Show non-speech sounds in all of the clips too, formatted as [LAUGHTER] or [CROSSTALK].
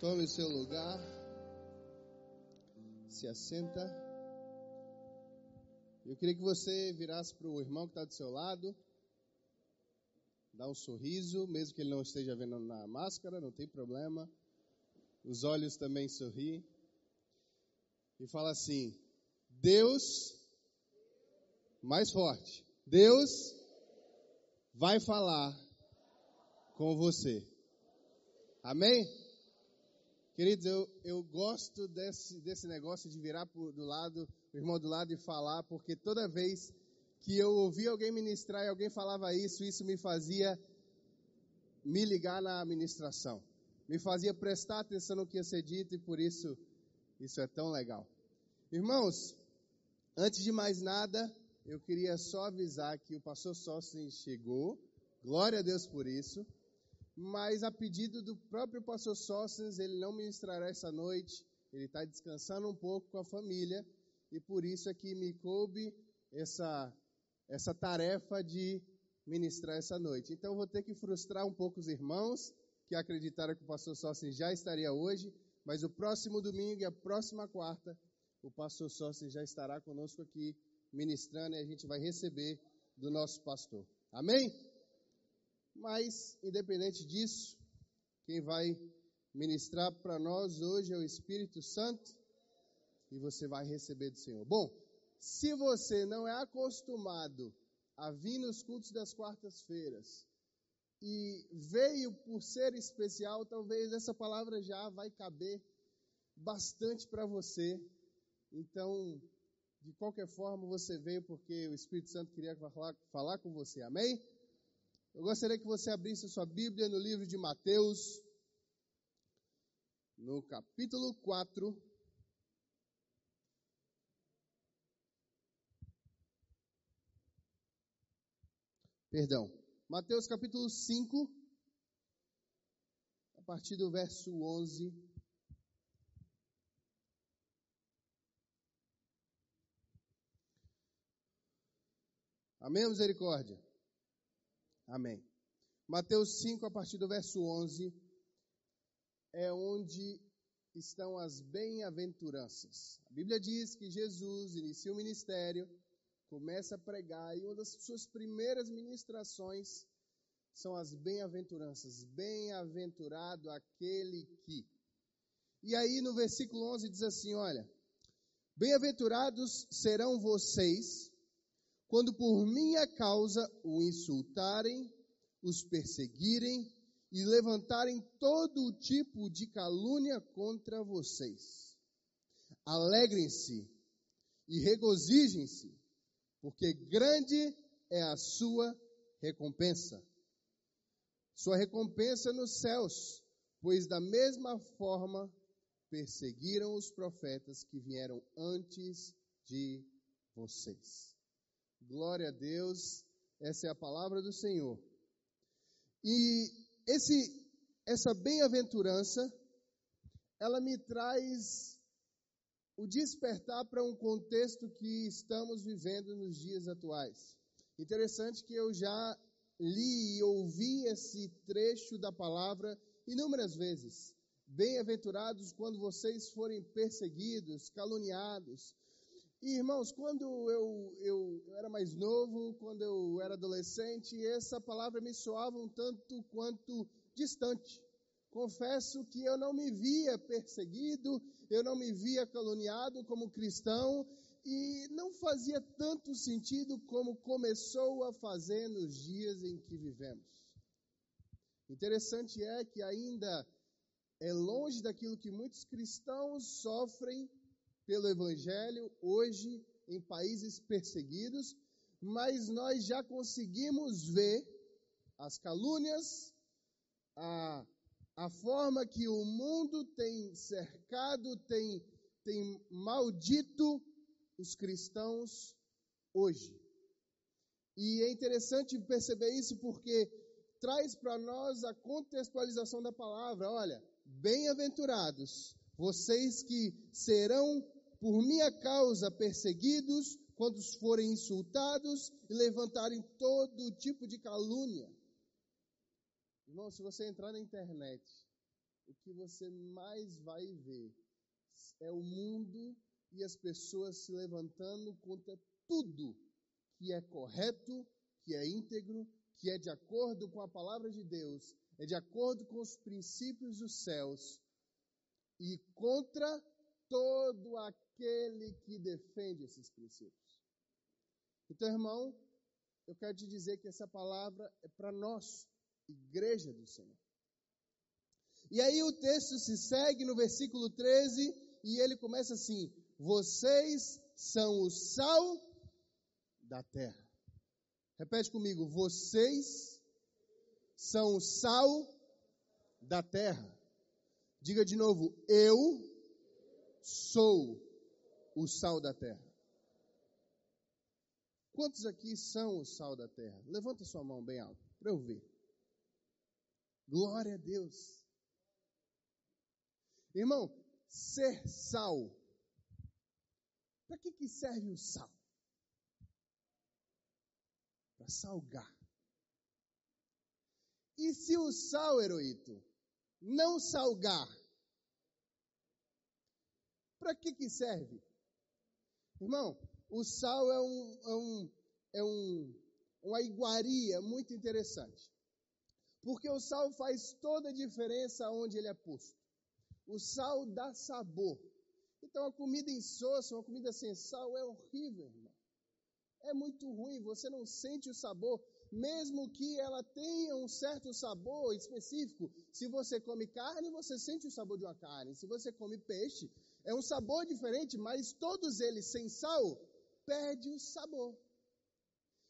Tome seu lugar. Se assenta. Eu queria que você virasse para o irmão que está do seu lado. Dá um sorriso, mesmo que ele não esteja vendo na máscara, não tem problema. Os olhos também sorri. E fala assim: Deus, mais forte. Deus vai falar com você. Amém? Queridos, eu, eu gosto desse, desse negócio de virar pro, do lado, o irmão do lado e falar, porque toda vez que eu ouvia alguém ministrar e alguém falava isso, isso me fazia me ligar na administração. Me fazia prestar atenção no que ia ser dito e por isso isso é tão legal. Irmãos, antes de mais nada, eu queria só avisar que o pastor Sócio chegou. Glória a Deus por isso mas a pedido do próprio pastor Sóstenes, ele não ministrará essa noite, ele está descansando um pouco com a família, e por isso é que me coube essa, essa tarefa de ministrar essa noite. Então, vou ter que frustrar um pouco os irmãos que acreditaram que o pastor Sóstenes já estaria hoje, mas o próximo domingo e a próxima quarta, o pastor Sóstenes já estará conosco aqui ministrando e a gente vai receber do nosso pastor. Amém? Mas, independente disso, quem vai ministrar para nós hoje é o Espírito Santo e você vai receber do Senhor. Bom, se você não é acostumado a vir nos cultos das quartas-feiras e veio por ser especial, talvez essa palavra já vai caber bastante para você. Então, de qualquer forma, você veio porque o Espírito Santo queria falar, falar com você. Amém? Eu gostaria que você abrisse sua Bíblia no livro de Mateus, no capítulo 4. Perdão, Mateus capítulo 5, a partir do verso 11. Amém, misericórdia? Amém. Mateus 5, a partir do verso 11, é onde estão as bem-aventuranças. A Bíblia diz que Jesus inicia o ministério, começa a pregar, e uma das suas primeiras ministrações são as bem-aventuranças. Bem-aventurado aquele que. E aí no versículo 11 diz assim: Olha, bem-aventurados serão vocês quando por minha causa o insultarem, os perseguirem e levantarem todo tipo de calúnia contra vocês. Alegrem-se e regozijem-se, porque grande é a sua recompensa. Sua recompensa nos céus, pois da mesma forma perseguiram os profetas que vieram antes de vocês. Glória a Deus. Essa é a palavra do Senhor. E esse essa bem-aventurança ela me traz o despertar para um contexto que estamos vivendo nos dias atuais. Interessante que eu já li e ouvi esse trecho da palavra inúmeras vezes. Bem-aventurados quando vocês forem perseguidos, caluniados, e, irmãos, quando eu, eu, eu, era mais novo, quando eu era adolescente, essa palavra me soava um tanto quanto distante. Confesso que eu não me via perseguido, eu não me via caluniado como cristão, e não fazia tanto sentido como começou a fazer nos dias em que vivemos. Interessante é que ainda é longe daquilo que muitos cristãos sofrem pelo Evangelho hoje em países perseguidos, mas nós já conseguimos ver as calúnias, a, a forma que o mundo tem cercado, tem, tem maldito os cristãos hoje. E é interessante perceber isso porque traz para nós a contextualização da palavra. Olha, bem-aventurados vocês que serão por minha causa perseguidos, quando forem insultados e levantarem todo tipo de calúnia. Irmão, se você entrar na internet, o que você mais vai ver é o mundo e as pessoas se levantando contra tudo que é correto, que é íntegro, que é de acordo com a palavra de Deus, é de acordo com os princípios dos céus e contra todo aquele que defende esses princípios. Então, irmão, eu quero te dizer que essa palavra é para nós, igreja do Senhor. E aí o texto se segue no versículo 13 e ele começa assim: Vocês são o sal da terra. Repete comigo: Vocês são o sal da terra. Diga de novo: Eu sou o sal da terra. Quantos aqui são o sal da terra? Levanta sua mão bem alto para eu ver. Glória a Deus. Irmão, ser sal. Para que, que serve o sal? Para salgar. E se o sal, Heroíto, não salgar, para que, que serve? Irmão, o sal é, um, é, um, é um, uma iguaria muito interessante. Porque o sal faz toda a diferença onde ele é posto. O sal dá sabor. Então a comida insossa, uma comida sem sal é horrível, irmão. É muito ruim, você não sente o sabor, mesmo que ela tenha um certo sabor específico. Se você come carne, você sente o sabor de uma carne. Se você come peixe, é um sabor diferente, mas todos eles sem sal perde o sabor.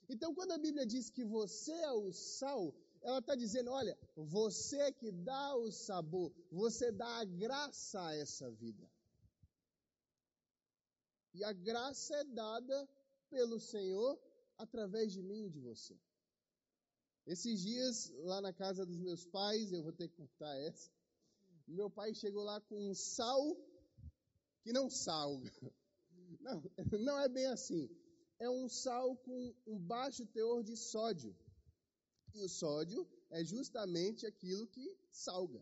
Então, quando a Bíblia diz que você é o sal, ela está dizendo: olha, você que dá o sabor, você dá a graça a essa vida. E a graça é dada pelo Senhor através de mim e de você. Esses dias, lá na casa dos meus pais, eu vou ter que contar essa. Meu pai chegou lá com um sal que não salga. [LAUGHS] Não, [LAUGHS] não é bem assim. É um sal com um baixo teor de sódio. E o sódio é justamente aquilo que salga.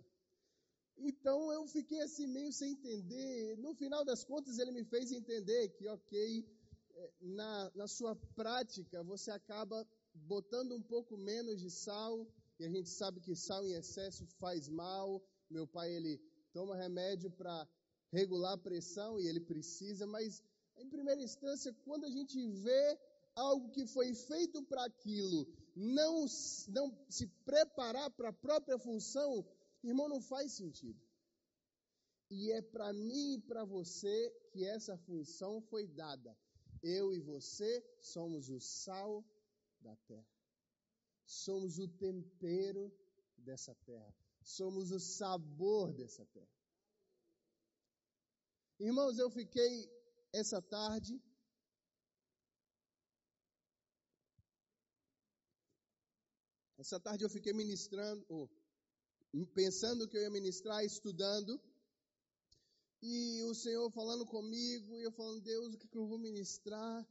Então eu fiquei assim meio sem entender. No final das contas, ele me fez entender que, ok, é, na, na sua prática você acaba botando um pouco menos de sal, e a gente sabe que sal em excesso faz mal. Meu pai, ele toma remédio para regular a pressão e ele precisa, mas em primeira instância, quando a gente vê algo que foi feito para aquilo não, não se preparar para a própria função, irmão, não faz sentido. E é para mim e para você que essa função foi dada. Eu e você somos o sal da terra. Somos o tempero dessa terra. Somos o sabor dessa terra. Irmãos, eu fiquei essa tarde Essa tarde eu fiquei ministrando, oh, pensando que eu ia ministrar, estudando, e o Senhor falando comigo, e eu falando, Deus, o que, que eu vou ministrar?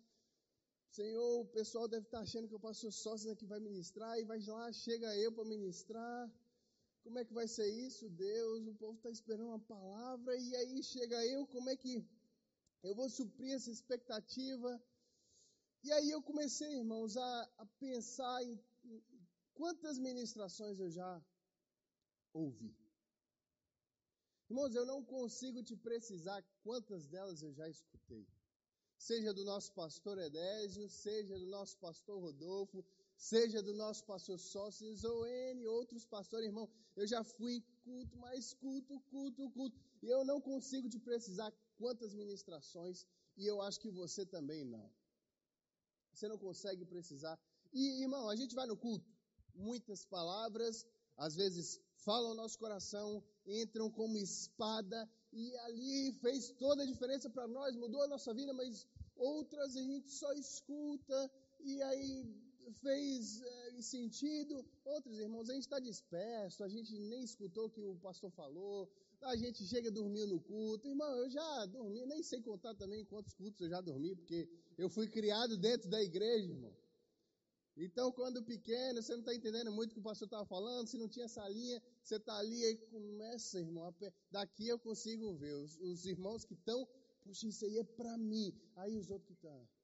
Senhor, o pessoal deve estar achando que eu passo sócio que vai ministrar, e vai lá, chega eu para ministrar. Como é que vai ser isso, Deus? O povo está esperando uma palavra, e aí chega eu, como é que eu vou suprir essa expectativa? E aí eu comecei, irmãos, a, a pensar em, Quantas ministrações eu já ouvi? Irmãos, eu não consigo te precisar quantas delas eu já escutei. Seja do nosso pastor Edésio, seja do nosso pastor Rodolfo, seja do nosso pastor Sócios ou N outros pastores, irmão. Eu já fui em culto, mais culto, culto, culto. E eu não consigo te precisar quantas ministrações, e eu acho que você também não. Você não consegue precisar. E, irmão, a gente vai no culto muitas palavras, às vezes falam nosso coração, entram como espada, e ali fez toda a diferença para nós, mudou a nossa vida, mas outras a gente só escuta, e aí fez é, sentido. Outros irmãos, a gente está disperso, a gente nem escutou o que o pastor falou, a gente chega dormindo no culto. Irmão, eu já dormi, nem sei contar também quantos cultos eu já dormi, porque eu fui criado dentro da igreja, irmão. Então, quando pequeno, você não está entendendo muito o que o pastor estava falando, se não tinha essa linha, você está ali e começa, irmão. Daqui eu consigo ver os, os irmãos que estão, puxa, isso aí é para mim. Aí os outros que estão. Tá.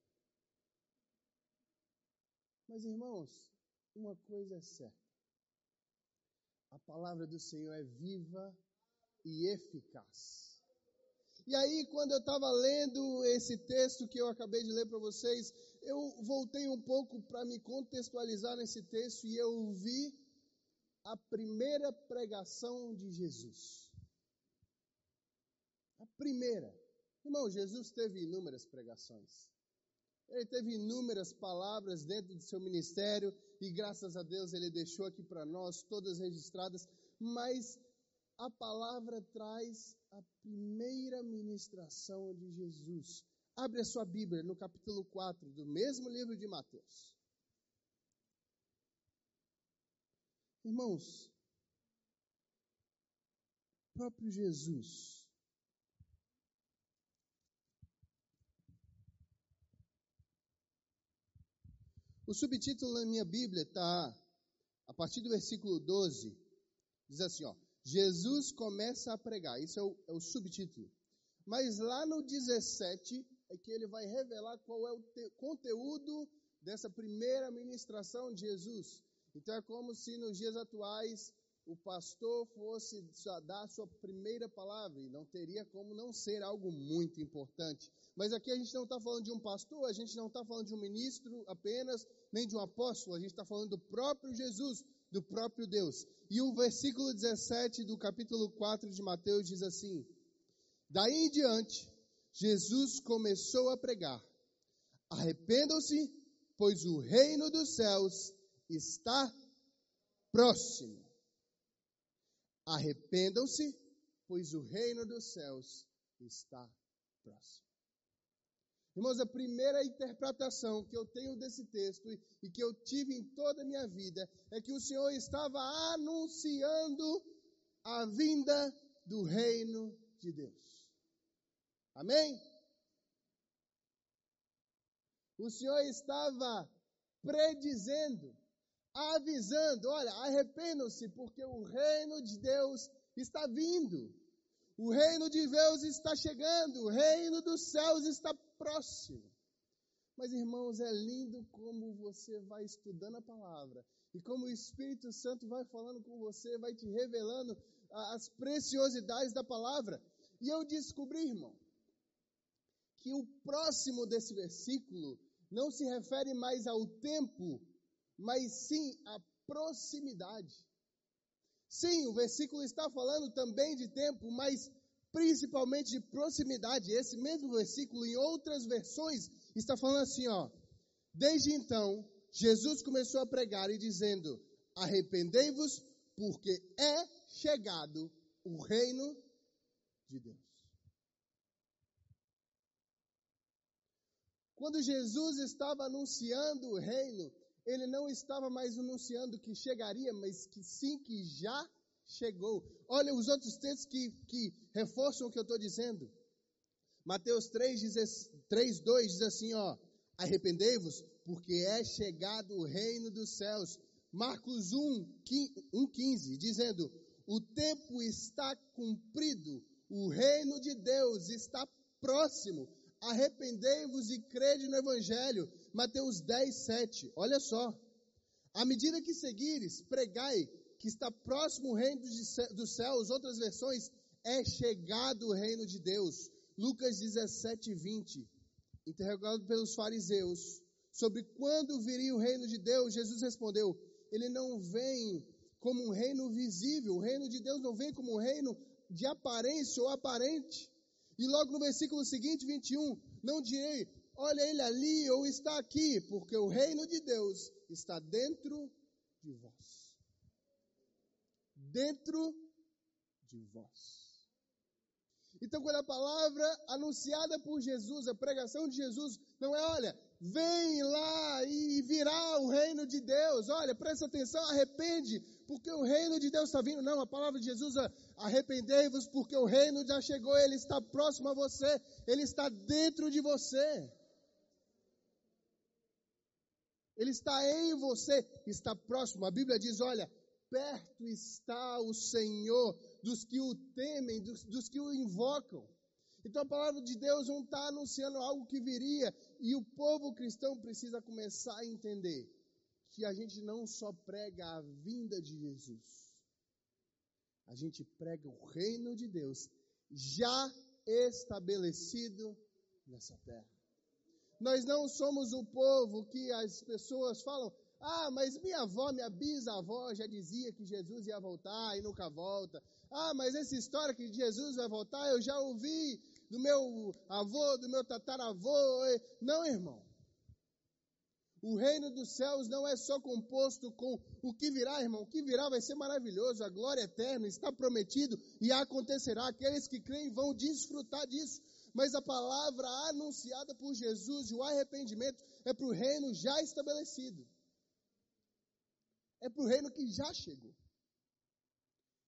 Mas, irmãos, uma coisa é certa: a palavra do Senhor é viva e eficaz. E aí, quando eu estava lendo esse texto que eu acabei de ler para vocês, eu voltei um pouco para me contextualizar nesse texto e eu vi a primeira pregação de Jesus. A primeira. Irmão, Jesus teve inúmeras pregações. Ele teve inúmeras palavras dentro do seu ministério e graças a Deus ele deixou aqui para nós todas registradas, mas a palavra traz a primeira ministração de Jesus. Abre a sua Bíblia no capítulo 4 do mesmo livro de Mateus. Irmãos, próprio Jesus. O subtítulo na minha Bíblia está, a partir do versículo 12, diz assim: ó, Jesus começa a pregar. Isso é o, é o subtítulo. Mas lá no 17, é que ele vai revelar qual é o te, conteúdo dessa primeira ministração de Jesus. Então é como se nos dias atuais o pastor fosse dar sua primeira palavra, e não teria como não ser algo muito importante. Mas aqui a gente não está falando de um pastor, a gente não está falando de um ministro apenas, nem de um apóstolo, a gente está falando do próprio Jesus, do próprio Deus. E o versículo 17 do capítulo 4 de Mateus diz assim: Daí em diante, Jesus começou a pregar: Arrependam-se, pois o reino dos céus está próximo. Arrependam-se, pois o reino dos céus está próximo. Irmãos, a primeira interpretação que eu tenho desse texto e que eu tive em toda a minha vida é que o Senhor estava anunciando a vinda do reino de Deus. Amém? O Senhor estava predizendo, avisando: olha, arrependam-se, porque o reino de Deus está vindo. O reino de Deus está chegando, o reino dos céus está próximo. Mas, irmãos, é lindo como você vai estudando a palavra e como o Espírito Santo vai falando com você, vai te revelando as preciosidades da palavra. E eu descobri, irmão, que o próximo desse versículo não se refere mais ao tempo, mas sim à proximidade. Sim, o versículo está falando também de tempo, mas principalmente de proximidade. Esse mesmo versículo, em outras versões, está falando assim, ó. Desde então, Jesus começou a pregar e dizendo: Arrependei-vos, porque é chegado o reino de Deus. Quando Jesus estava anunciando o reino, ele não estava mais anunciando que chegaria, mas que sim que já chegou. Olha os outros textos que, que reforçam o que eu estou dizendo. Mateus 3, 3, 2 diz assim, ó, arrependei-vos, porque é chegado o reino dos céus. Marcos 1, 15, dizendo, o tempo está cumprido, o reino de Deus está próximo arrependei-vos e crede no Evangelho. Mateus 10, 7. Olha só. À medida que seguires, pregai que está próximo o reino dos céus. Outras versões, é chegado o reino de Deus. Lucas 17, 20. Interrogado pelos fariseus sobre quando viria o reino de Deus, Jesus respondeu: Ele não vem como um reino visível. O reino de Deus não vem como um reino de aparência ou aparente. E logo no versículo seguinte, 21, não direi, olha ele ali ou está aqui, porque o reino de Deus está dentro de vós. Dentro de vós. Então, quando a palavra anunciada por Jesus, a pregação de Jesus, não é, olha, vem lá e virá o reino de Deus, olha, presta atenção, arrepende, porque o reino de Deus está vindo. Não, a palavra de Jesus é arrependei-vos, porque o reino já chegou, ele está próximo a você, ele está dentro de você. Ele está em você, está próximo. A Bíblia diz: olha, perto está o Senhor dos que o temem, dos, dos que o invocam. Então a palavra de Deus não está anunciando algo que viria, e o povo cristão precisa começar a entender que a gente não só prega a vinda de Jesus, a gente prega o reino de Deus já estabelecido nessa terra. Nós não somos o povo que as pessoas falam, ah, mas minha avó, minha bisavó já dizia que Jesus ia voltar e nunca volta. Ah, mas essa história que Jesus vai voltar, eu já ouvi do meu avô, do meu tataravô. Não, irmão. O reino dos céus não é só composto com o que virá, irmão. O que virá vai ser maravilhoso, a glória eterna está prometido e acontecerá. Aqueles que creem vão desfrutar disso. Mas a palavra anunciada por Jesus e o arrependimento é para o reino já estabelecido. É para o reino que já chegou.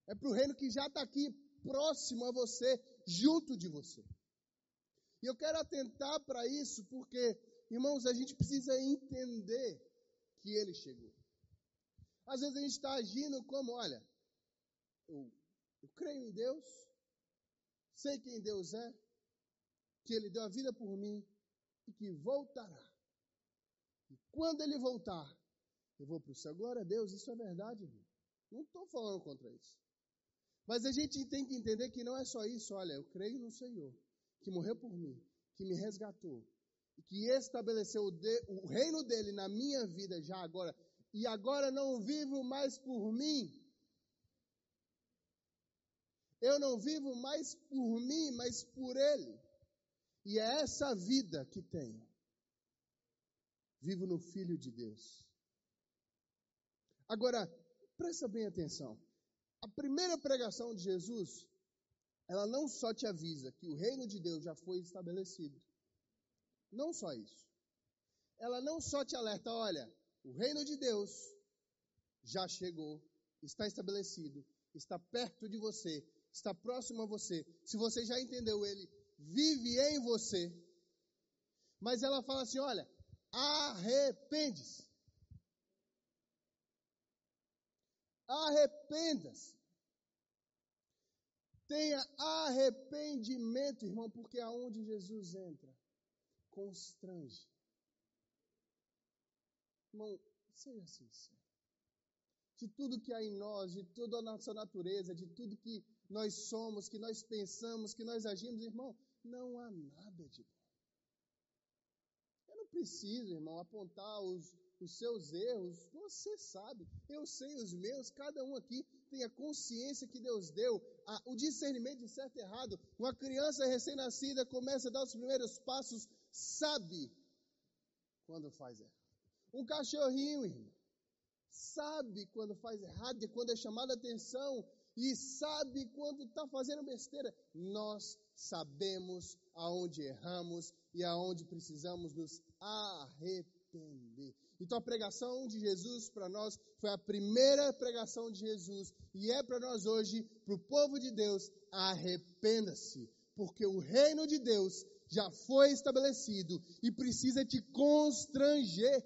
É para o reino que já está aqui, próximo a você, junto de você. E eu quero atentar para isso porque Irmãos, a gente precisa entender que ele chegou. Às vezes a gente está agindo como, olha, eu, eu creio em Deus, sei quem Deus é, que Ele deu a vida por mim e que voltará. E quando Ele voltar, eu vou para o céu. Glória a Deus, isso é verdade. Não estou falando contra isso. Mas a gente tem que entender que não é só isso. Olha, eu creio no Senhor, que morreu por mim, que me resgatou, que estabeleceu o, de, o reino dele na minha vida já agora, e agora não vivo mais por mim. Eu não vivo mais por mim, mas por ele. E é essa vida que tenho. Vivo no Filho de Deus. Agora, presta bem atenção. A primeira pregação de Jesus, ela não só te avisa que o reino de Deus já foi estabelecido, não só isso. Ela não só te alerta, olha, o reino de Deus já chegou, está estabelecido, está perto de você, está próximo a você. Se você já entendeu ele, vive em você. Mas ela fala assim: olha, arrepende-se. Arrependa-se. Tenha arrependimento, irmão, porque aonde Jesus entra, constrange. Irmão, seja sincero. De tudo que há em nós, de toda a nossa natureza, de tudo que nós somos, que nós pensamos, que nós agimos, irmão, não há nada de bom. Eu não preciso, irmão, apontar os, os seus erros. Você sabe, eu sei os meus, cada um aqui tem a consciência que Deus deu, a, o discernimento de certo e errado. Uma criança recém-nascida começa a dar os primeiros passos sabe quando faz errado. Um cachorrinho, irmão, sabe quando faz errado, e quando é chamada a atenção, e sabe quando está fazendo besteira. Nós sabemos aonde erramos e aonde precisamos nos arrepender. Então a pregação de Jesus para nós foi a primeira pregação de Jesus e é para nós hoje, para o povo de Deus, arrependa-se, porque o reino de Deus já foi estabelecido e precisa te constranger.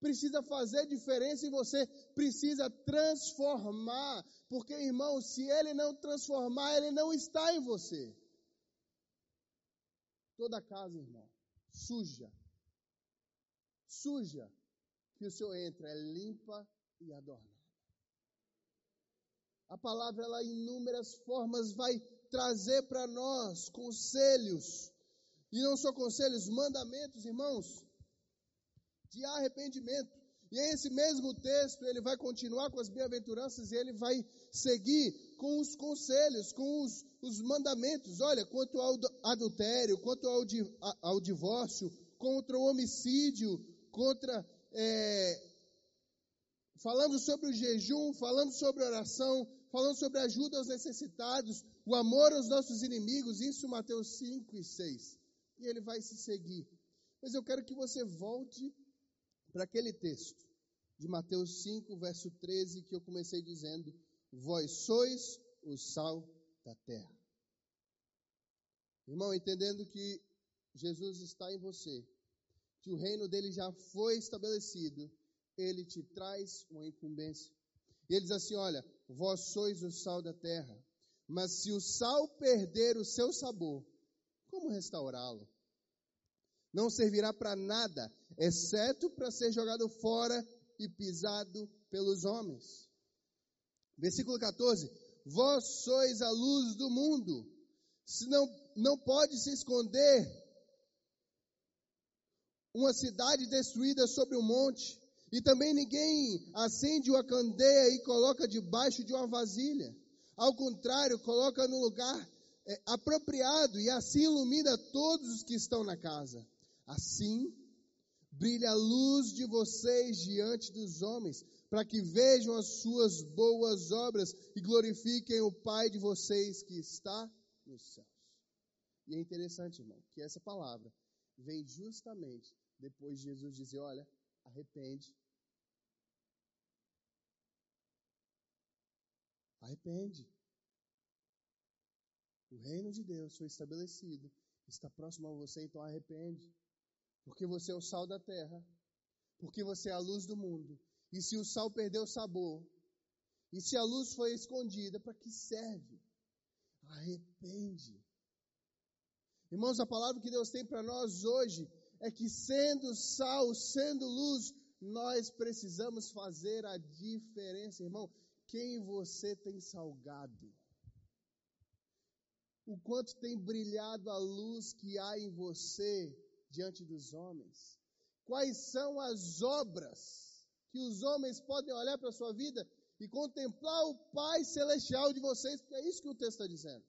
Precisa fazer diferença em você, precisa transformar, porque irmão, se ele não transformar, ele não está em você. Toda casa, irmão, suja, suja, que o Senhor entra, é limpa e adornada. A palavra, ela, em inúmeras formas, vai trazer para nós conselhos, e não só conselhos, mandamentos, irmãos, de arrependimento. E esse mesmo texto, ele vai continuar com as bem-aventuranças e ele vai seguir com os conselhos, com os, os mandamentos. Olha, quanto ao adultério, quanto ao, ao divórcio, contra o homicídio, contra. É, falando sobre o jejum, falando sobre oração, falando sobre ajuda aos necessitados, o amor aos nossos inimigos, isso Mateus 5 e 6. E ele vai se seguir. Mas eu quero que você volte para aquele texto de Mateus 5, verso 13, que eu comecei dizendo: Vós sois o sal da terra. Irmão, entendendo que Jesus está em você, que o reino dele já foi estabelecido, ele te traz uma incumbência. E ele diz assim: Olha, vós sois o sal da terra, mas se o sal perder o seu sabor, como restaurá-lo? Não servirá para nada, exceto para ser jogado fora e pisado pelos homens. Versículo 14: Vós sois a luz do mundo. Se não, não pode se esconder uma cidade destruída sobre um monte. E também ninguém acende uma candeia e coloca debaixo de uma vasilha. Ao contrário, coloca no lugar é, apropriado e assim ilumina todos os que estão na casa. Assim, brilha a luz de vocês diante dos homens, para que vejam as suas boas obras e glorifiquem o Pai de vocês que está nos céus. E é interessante, irmão, que essa palavra vem justamente depois de Jesus dizer: Olha, arrepende. Arrepende. O reino de Deus foi estabelecido, está próximo a você, então arrepende. Porque você é o sal da terra, porque você é a luz do mundo. E se o sal perdeu o sabor, e se a luz foi escondida, para que serve? Arrepende. Irmãos, a palavra que Deus tem para nós hoje é que, sendo sal, sendo luz, nós precisamos fazer a diferença, irmão. Quem você tem salgado? O quanto tem brilhado a luz que há em você diante dos homens? Quais são as obras que os homens podem olhar para a sua vida e contemplar o Pai Celestial de vocês? Porque é isso que o texto está dizendo.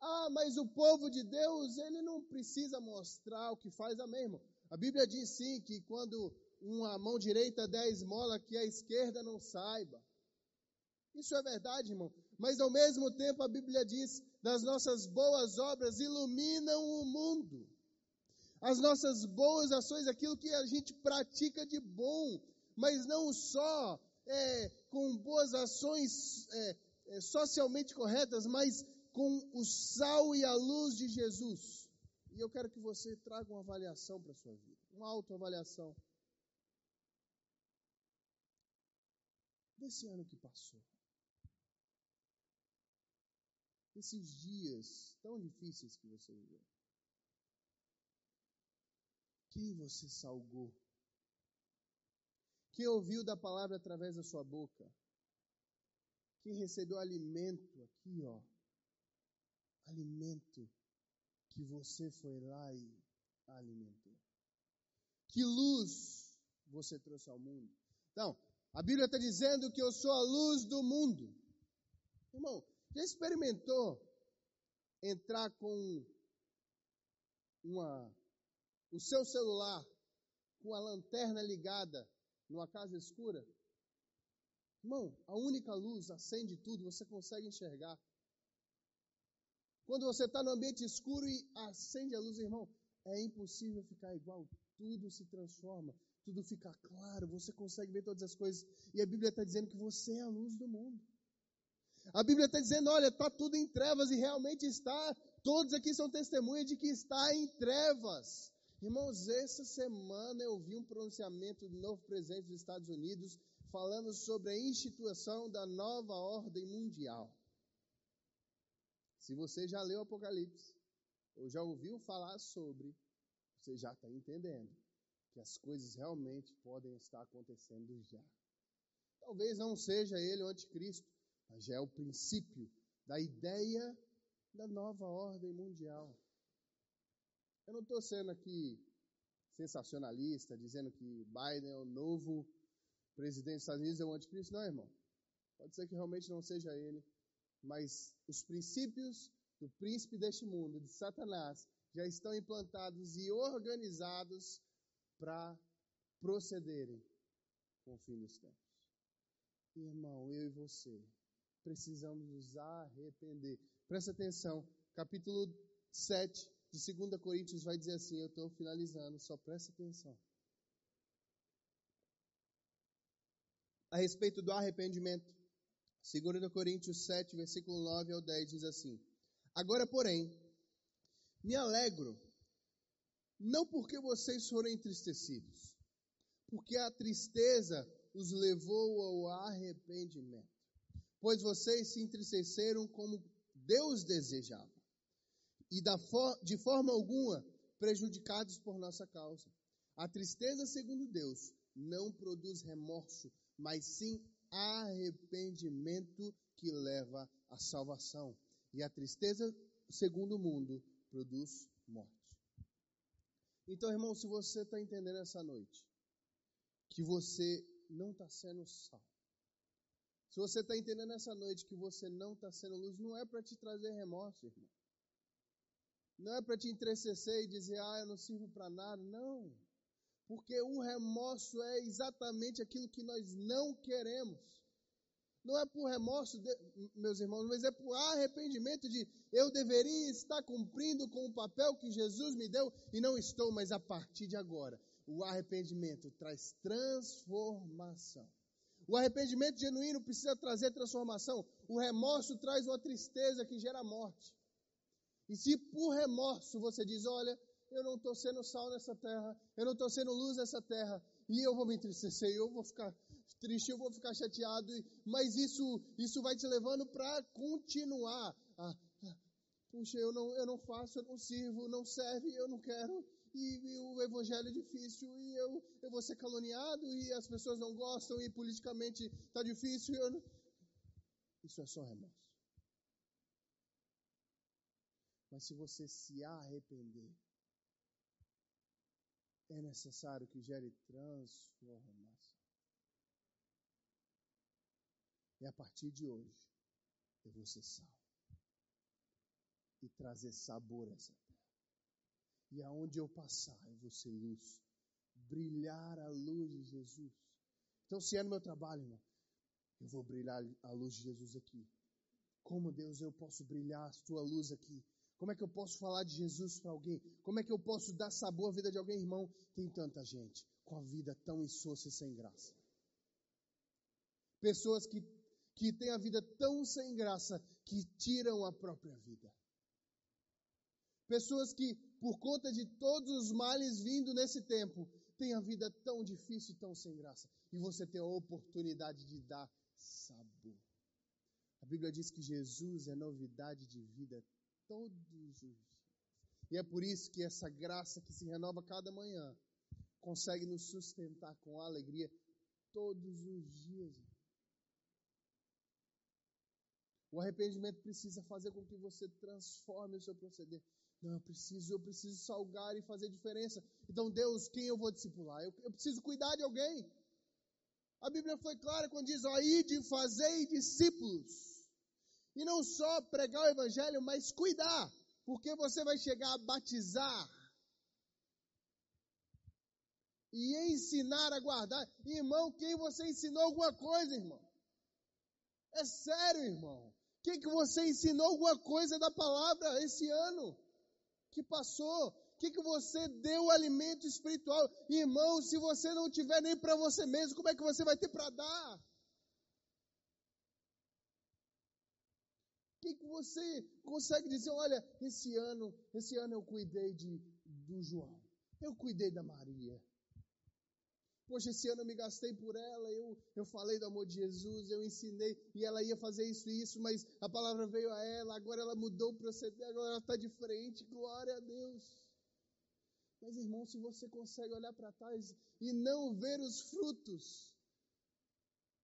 Ah, mas o povo de Deus, ele não precisa mostrar o que faz, amém, irmão? A Bíblia diz sim que quando uma mão direita der esmola, que a esquerda não saiba. Isso é verdade, irmão. Mas ao mesmo tempo a Bíblia diz: das nossas boas obras iluminam o mundo. As nossas boas ações, aquilo que a gente pratica de bom, mas não só é, com boas ações é, é, socialmente corretas, mas com o sal e a luz de Jesus. E eu quero que você traga uma avaliação para a sua vida, uma autoavaliação. Desse ano que passou. Desses dias tão difíceis que você viveu. Quem você salgou? Quem ouviu da palavra através da sua boca? Quem recebeu alimento aqui, ó, alimento que você foi lá e alimentou. Que luz você trouxe ao mundo. Então, a Bíblia está dizendo que eu sou a luz do mundo. Irmão, já experimentou entrar com uma, o seu celular com a lanterna ligada numa casa escura? Irmão, a única luz acende tudo, você consegue enxergar. Quando você está no ambiente escuro e acende a luz, irmão, é impossível ficar igual. Tudo se transforma, tudo fica claro, você consegue ver todas as coisas. E a Bíblia está dizendo que você é a luz do mundo. A Bíblia está dizendo: olha, está tudo em trevas e realmente está. Todos aqui são testemunhas de que está em trevas. Irmãos, essa semana eu vi um pronunciamento do novo presidente dos Estados Unidos falando sobre a instituição da nova ordem mundial. Se você já leu Apocalipse, ou já ouviu falar sobre, você já está entendendo que as coisas realmente podem estar acontecendo já. Talvez não seja ele o anticristo, mas já é o princípio da ideia da nova ordem mundial. Eu não estou sendo aqui sensacionalista, dizendo que Biden é o novo presidente dos Estados Unidos, é o anticristo. Não, irmão. Pode ser que realmente não seja ele mas os princípios do príncipe deste mundo, de Satanás, já estão implantados e organizados para procederem com o fim dos tempos. Irmão, eu e você precisamos nos arrepender. Presta atenção, capítulo 7 de 2 Coríntios vai dizer assim: eu estou finalizando, só presta atenção. A respeito do arrependimento. 2 Coríntios 7, versículo 9 ao 10 diz assim: Agora, porém, me alegro Não porque vocês foram entristecidos, porque a tristeza os levou ao arrependimento. Pois vocês se entristeceram como Deus desejava, e de forma alguma prejudicados por nossa causa. A tristeza, segundo Deus, não produz remorso, mas sim arrependimento que leva à salvação. E a tristeza, segundo o mundo, produz morte. Então, irmão, se você está entendendo essa noite que você não está sendo sal, se você está entendendo essa noite que você não está sendo luz, não é para te trazer remorso, irmão. Não é para te entristecer e dizer, ah, eu não sirvo para nada. Não. Porque o remorso é exatamente aquilo que nós não queremos. Não é por remorso, de, meus irmãos, mas é por arrependimento de eu deveria estar cumprindo com o papel que Jesus me deu e não estou, mas a partir de agora, o arrependimento traz transformação. O arrependimento genuíno precisa trazer transformação. O remorso traz uma tristeza que gera morte. E se por remorso você diz, olha, eu não estou sendo sal nessa terra, eu não estou sendo luz nessa terra, e eu vou me entristecer, eu vou ficar triste, eu vou ficar chateado, mas isso, isso vai te levando para continuar. Ah, puxa, eu não, eu não faço, eu não sirvo, não serve, eu não quero, e, e, o evangelho é difícil, e eu, eu vou ser caluniado, e as pessoas não gostam, e politicamente está difícil. Não... Isso é só remorso. Mas se você se arrepender, é necessário que gere transformação. E a partir de hoje, eu vou ser sal. E trazer sabor a essa. E aonde eu passar, eu vou ser luz. Brilhar a luz de Jesus. Então, se é no meu trabalho, irmão, eu vou brilhar a luz de Jesus aqui. Como, Deus, eu posso brilhar a tua luz aqui? Como é que eu posso falar de Jesus para alguém? Como é que eu posso dar sabor à vida de alguém, irmão? Tem tanta gente com a vida tão insossa e sem graça. Pessoas que, que têm a vida tão sem graça que tiram a própria vida. Pessoas que, por conta de todos os males vindo nesse tempo, têm a vida tão difícil e tão sem graça. E você tem a oportunidade de dar sabor. A Bíblia diz que Jesus é novidade de vida todos os dias. E é por isso que essa graça que se renova cada manhã consegue nos sustentar com alegria todos os dias. O arrependimento precisa fazer com que você transforme o seu proceder. Não, eu preciso, eu preciso salgar e fazer diferença. Então, Deus, quem eu vou discipular? Eu, eu preciso cuidar de alguém. A Bíblia foi clara quando diz: aí de fazer discípulos. E não só pregar o evangelho, mas cuidar, porque você vai chegar a batizar e ensinar a guardar. Irmão, quem você ensinou alguma coisa, irmão? É sério, irmão. Quem que você ensinou alguma coisa da palavra esse ano que passou? Que que você deu alimento espiritual? Irmão, se você não tiver nem para você mesmo, como é que você vai ter para dar? que, que você consegue dizer? Olha, esse ano, esse ano eu cuidei de, do João, eu cuidei da Maria. Poxa, esse ano eu me gastei por ela, eu, eu falei do amor de Jesus, eu ensinei, e ela ia fazer isso e isso, mas a palavra veio a ela, agora ela mudou o proceder, agora ela está de frente, glória a Deus. Mas irmão, se você consegue olhar para trás e não ver os frutos,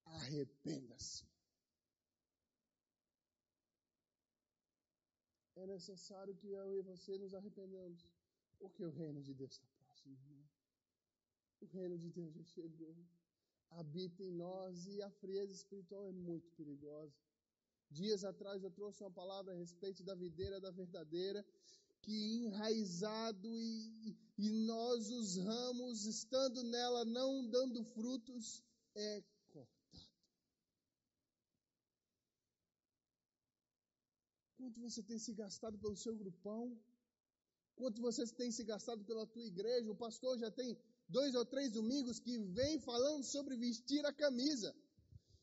arrependa-se. é necessário que eu e você nos arrependamos, porque o reino de Deus está próximo, irmão. O reino de Deus já chegou, habita em nós e a frieza espiritual é muito perigosa. Dias atrás eu trouxe uma palavra a respeito da videira da verdadeira, que enraizado e, e nós os ramos, estando nela não dando frutos, é Quanto você tem se gastado pelo seu grupão? Quanto você tem se gastado pela tua igreja? O pastor já tem dois ou três domingos que vem falando sobre vestir a camisa.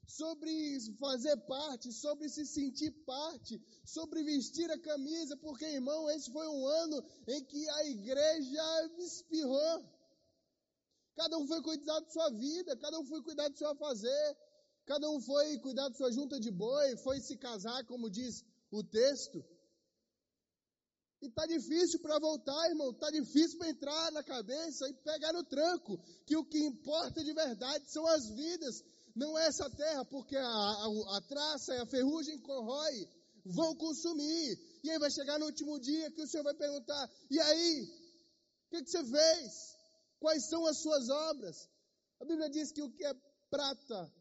sobre fazer parte, sobre se sentir parte, sobre vestir a camisa, porque, irmão, esse foi um ano em que a igreja espirrou. Cada um foi cuidar da sua vida, cada um foi cuidar do seu fazer, cada um foi cuidar da sua junta de boi, foi se casar, como diz o texto. E tá difícil para voltar, irmão. Tá difícil para entrar na cabeça e pegar no tranco. Que o que importa de verdade são as vidas. Não é essa terra, porque a, a, a traça e a ferrugem corrói, vão consumir. E aí vai chegar no último dia que o Senhor vai perguntar: e aí? O que, que você fez? Quais são as suas obras? A Bíblia diz que o que é prata,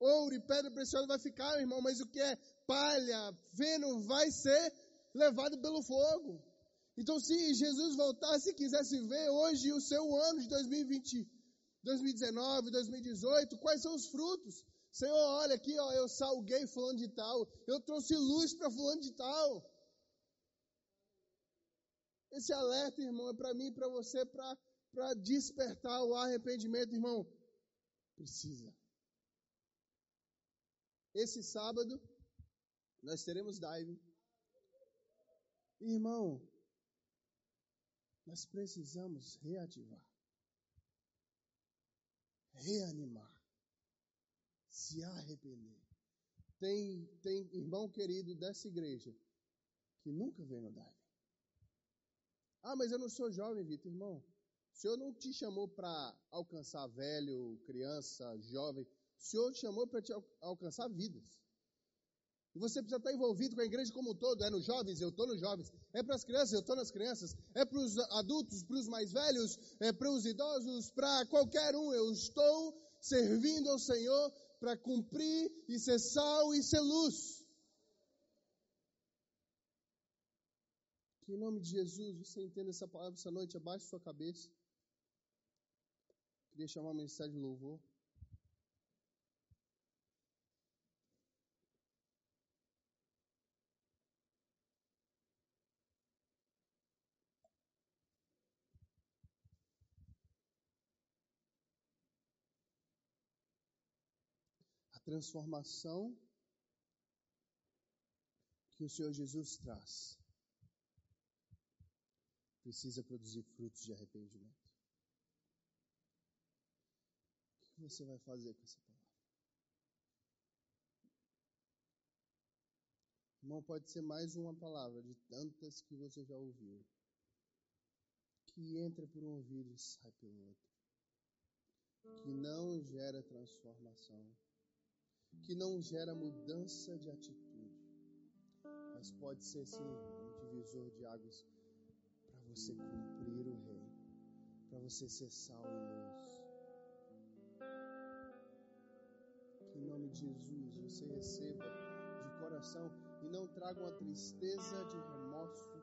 ouro e pedra preciosa vai ficar, irmão, mas o que é palha, feno vai ser levado pelo fogo. Então, se Jesus voltasse e quisesse ver hoje o seu ano de 2020, 2019, 2018, quais são os frutos? Senhor, olha aqui, ó, eu salguei fulano de tal, eu trouxe luz para fulano de tal. Esse alerta, irmão, é para mim para você, para despertar o arrependimento, irmão. Precisa. Esse sábado, nós teremos dive. Irmão, nós precisamos reativar, reanimar, se arrepender. Tem, tem irmão querido dessa igreja que nunca veio no dive. Ah, mas eu não sou jovem, Vitor, irmão. O Senhor não te chamou para alcançar velho, criança, jovem. O Senhor te chamou para te alcançar vidas. E você precisa estar envolvido com a igreja como um todo. É nos jovens, eu estou nos jovens. É para as crianças, eu estou nas crianças. É para os adultos, para os mais velhos, é para os idosos, para qualquer um. Eu estou servindo ao Senhor para cumprir e ser sal e ser luz. Que em nome de Jesus você entenda essa palavra essa noite, abaixe sua cabeça. Queria chamar a mensagem de louvor. Transformação que o Senhor Jesus traz precisa produzir frutos de arrependimento. O que você vai fazer com essa palavra? Irmão, pode ser mais uma palavra de tantas que você já ouviu, que entra por um ouvido e sai pelo outro, que não gera transformação que não gera mudança de atitude, mas pode ser sim um divisor de águas para você cumprir o reino, para você ser sal e luz. Em nome de Jesus você receba de coração e não traga uma tristeza de remorso,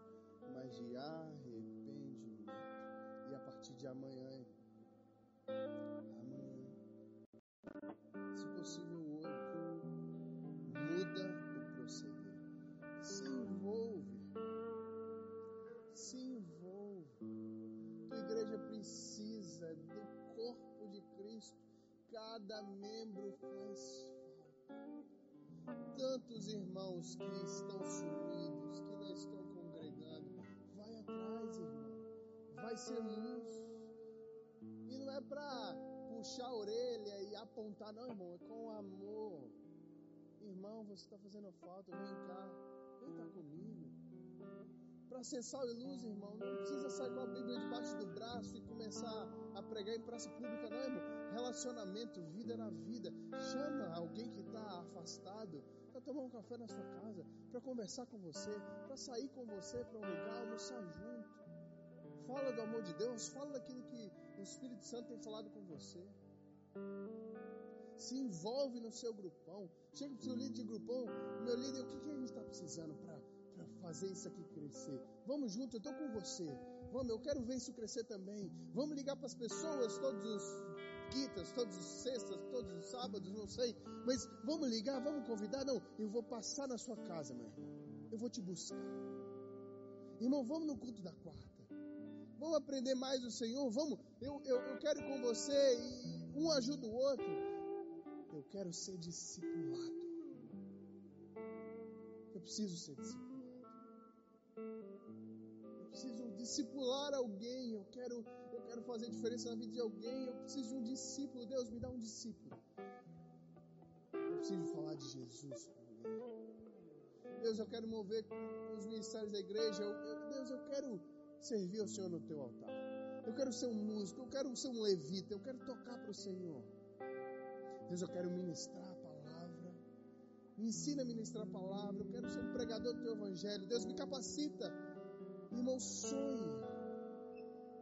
mas de arrependimento. E a partir de amanhã, amanhã, se possível cada membro faz falta. Tantos irmãos que estão sumidos, que não estão congregando, vai atrás, irmão. Vai ser luz. E não é para puxar a orelha e apontar, não, irmão. É com amor. Irmão, você está fazendo falta, vem cá. Vem cá comigo. Para ser sal e luz, irmão, não precisa sair com a Bíblia debaixo do braço e começar a pregar em praça pública, não, irmão relacionamento, vida na vida. Chama alguém que está afastado para tomar um café na sua casa, para conversar com você, para sair com você para um lugar, almoçar junto. Fala do amor de Deus, fala daquilo que o Espírito Santo tem falado com você. Se envolve no seu grupão. Chega para o seu líder de grupão, meu líder, o que, que a gente está precisando para fazer isso aqui crescer? Vamos junto, eu estou com você. Vamos, eu quero ver isso crescer também. Vamos ligar para as pessoas todos os quintas, todos os sextas, todos os sábados, não sei. Mas vamos ligar, vamos convidar? Não, eu vou passar na sua casa, meu irmão. Eu vou te buscar. Irmão, vamos no culto da quarta. Vamos aprender mais do Senhor. Vamos, eu, eu, eu quero ir com você e um ajuda o outro. Eu quero ser discipulado. Eu preciso ser discipulado. Preciso discipular alguém. Eu quero, eu quero fazer diferença na vida de alguém. Eu preciso de um discípulo. Deus, me dá um discípulo. Eu preciso falar de Jesus alguém. Deus, eu quero mover os ministérios da igreja. Eu, eu, Deus, eu quero servir ao Senhor no teu altar. Eu quero ser um músico, eu quero ser um levita, eu quero tocar para o Senhor. Deus, eu quero ministrar a palavra. Me ensina a ministrar a palavra. Eu quero ser um pregador do teu evangelho. Deus, me capacita. Irmão, sonhe.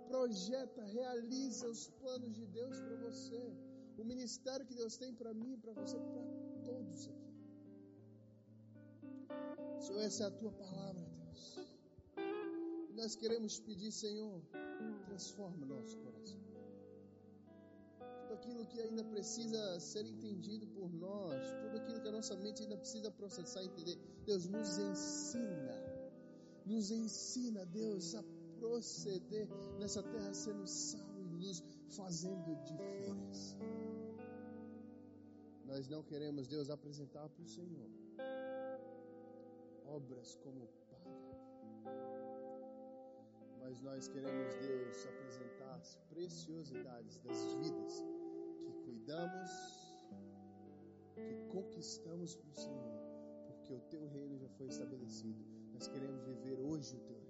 Projeta, realiza os planos de Deus para você. O ministério que Deus tem para mim, para você, para todos aqui. Senhor, essa é a tua palavra, Deus. E nós queremos pedir, Senhor, transforma nosso coração. Tudo aquilo que ainda precisa ser entendido por nós, tudo aquilo que a nossa mente ainda precisa processar e entender. Deus nos ensina, nos ensina, Deus, a proceder nessa terra sendo sal e luz, fazendo diferença. Nós não queremos, Deus, apresentar para o Senhor obras como mas nós queremos, Deus, apresentar as preciosidades das vidas que cuidamos, que conquistamos para o Senhor, porque o teu reino já foi estabelecido. Nós queremos viver hoje o teu